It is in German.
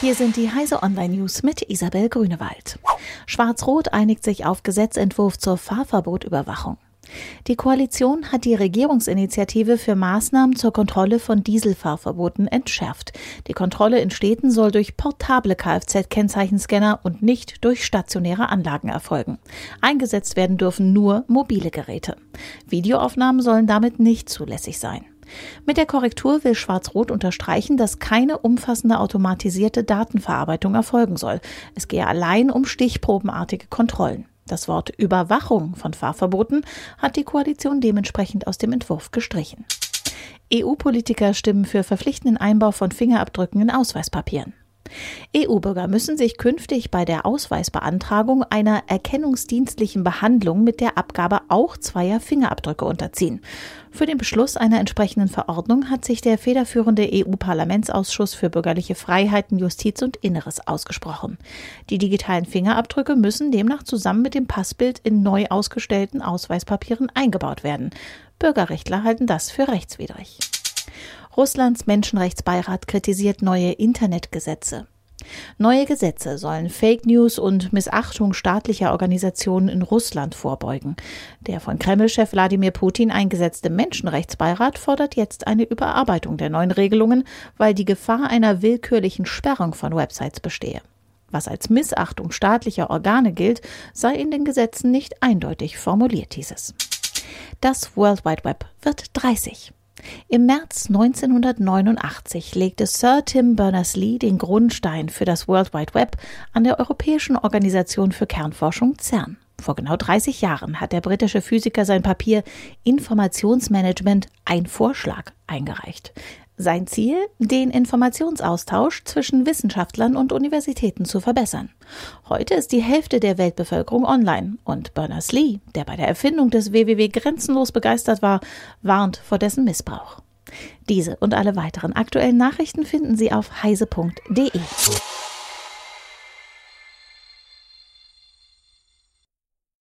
Hier sind die Heise Online News mit Isabel Grünewald. Schwarz-Rot einigt sich auf Gesetzentwurf zur Fahrverbotüberwachung. Die Koalition hat die Regierungsinitiative für Maßnahmen zur Kontrolle von Dieselfahrverboten entschärft. Die Kontrolle in Städten soll durch portable Kfz-Kennzeichenscanner und nicht durch stationäre Anlagen erfolgen. Eingesetzt werden dürfen nur mobile Geräte. Videoaufnahmen sollen damit nicht zulässig sein. Mit der Korrektur will Schwarz-Rot unterstreichen, dass keine umfassende automatisierte Datenverarbeitung erfolgen soll. Es gehe allein um stichprobenartige Kontrollen. Das Wort Überwachung von Fahrverboten hat die Koalition dementsprechend aus dem Entwurf gestrichen. EU-Politiker stimmen für verpflichtenden Einbau von Fingerabdrücken in Ausweispapieren. EU-Bürger müssen sich künftig bei der Ausweisbeantragung einer erkennungsdienstlichen Behandlung mit der Abgabe auch zweier Fingerabdrücke unterziehen. Für den Beschluss einer entsprechenden Verordnung hat sich der federführende EU-Parlamentsausschuss für bürgerliche Freiheiten, Justiz und Inneres ausgesprochen. Die digitalen Fingerabdrücke müssen demnach zusammen mit dem Passbild in neu ausgestellten Ausweispapieren eingebaut werden. Bürgerrechtler halten das für rechtswidrig. Russlands Menschenrechtsbeirat kritisiert neue Internetgesetze. Neue Gesetze sollen Fake News und Missachtung staatlicher Organisationen in Russland vorbeugen. Der von Kreml-Chef Wladimir Putin eingesetzte Menschenrechtsbeirat fordert jetzt eine Überarbeitung der neuen Regelungen, weil die Gefahr einer willkürlichen Sperrung von Websites bestehe. Was als Missachtung staatlicher Organe gilt, sei in den Gesetzen nicht eindeutig formuliert, hieß es. Das World Wide Web wird 30. Im März 1989 legte Sir Tim Berners-Lee den Grundstein für das World Wide Web an der Europäischen Organisation für Kernforschung CERN. Vor genau 30 Jahren hat der britische Physiker sein Papier Informationsmanagement ein Vorschlag eingereicht. Sein Ziel, den Informationsaustausch zwischen Wissenschaftlern und Universitäten zu verbessern. Heute ist die Hälfte der Weltbevölkerung online und Berners-Lee, der bei der Erfindung des WWW grenzenlos begeistert war, warnt vor dessen Missbrauch. Diese und alle weiteren aktuellen Nachrichten finden Sie auf heise.de.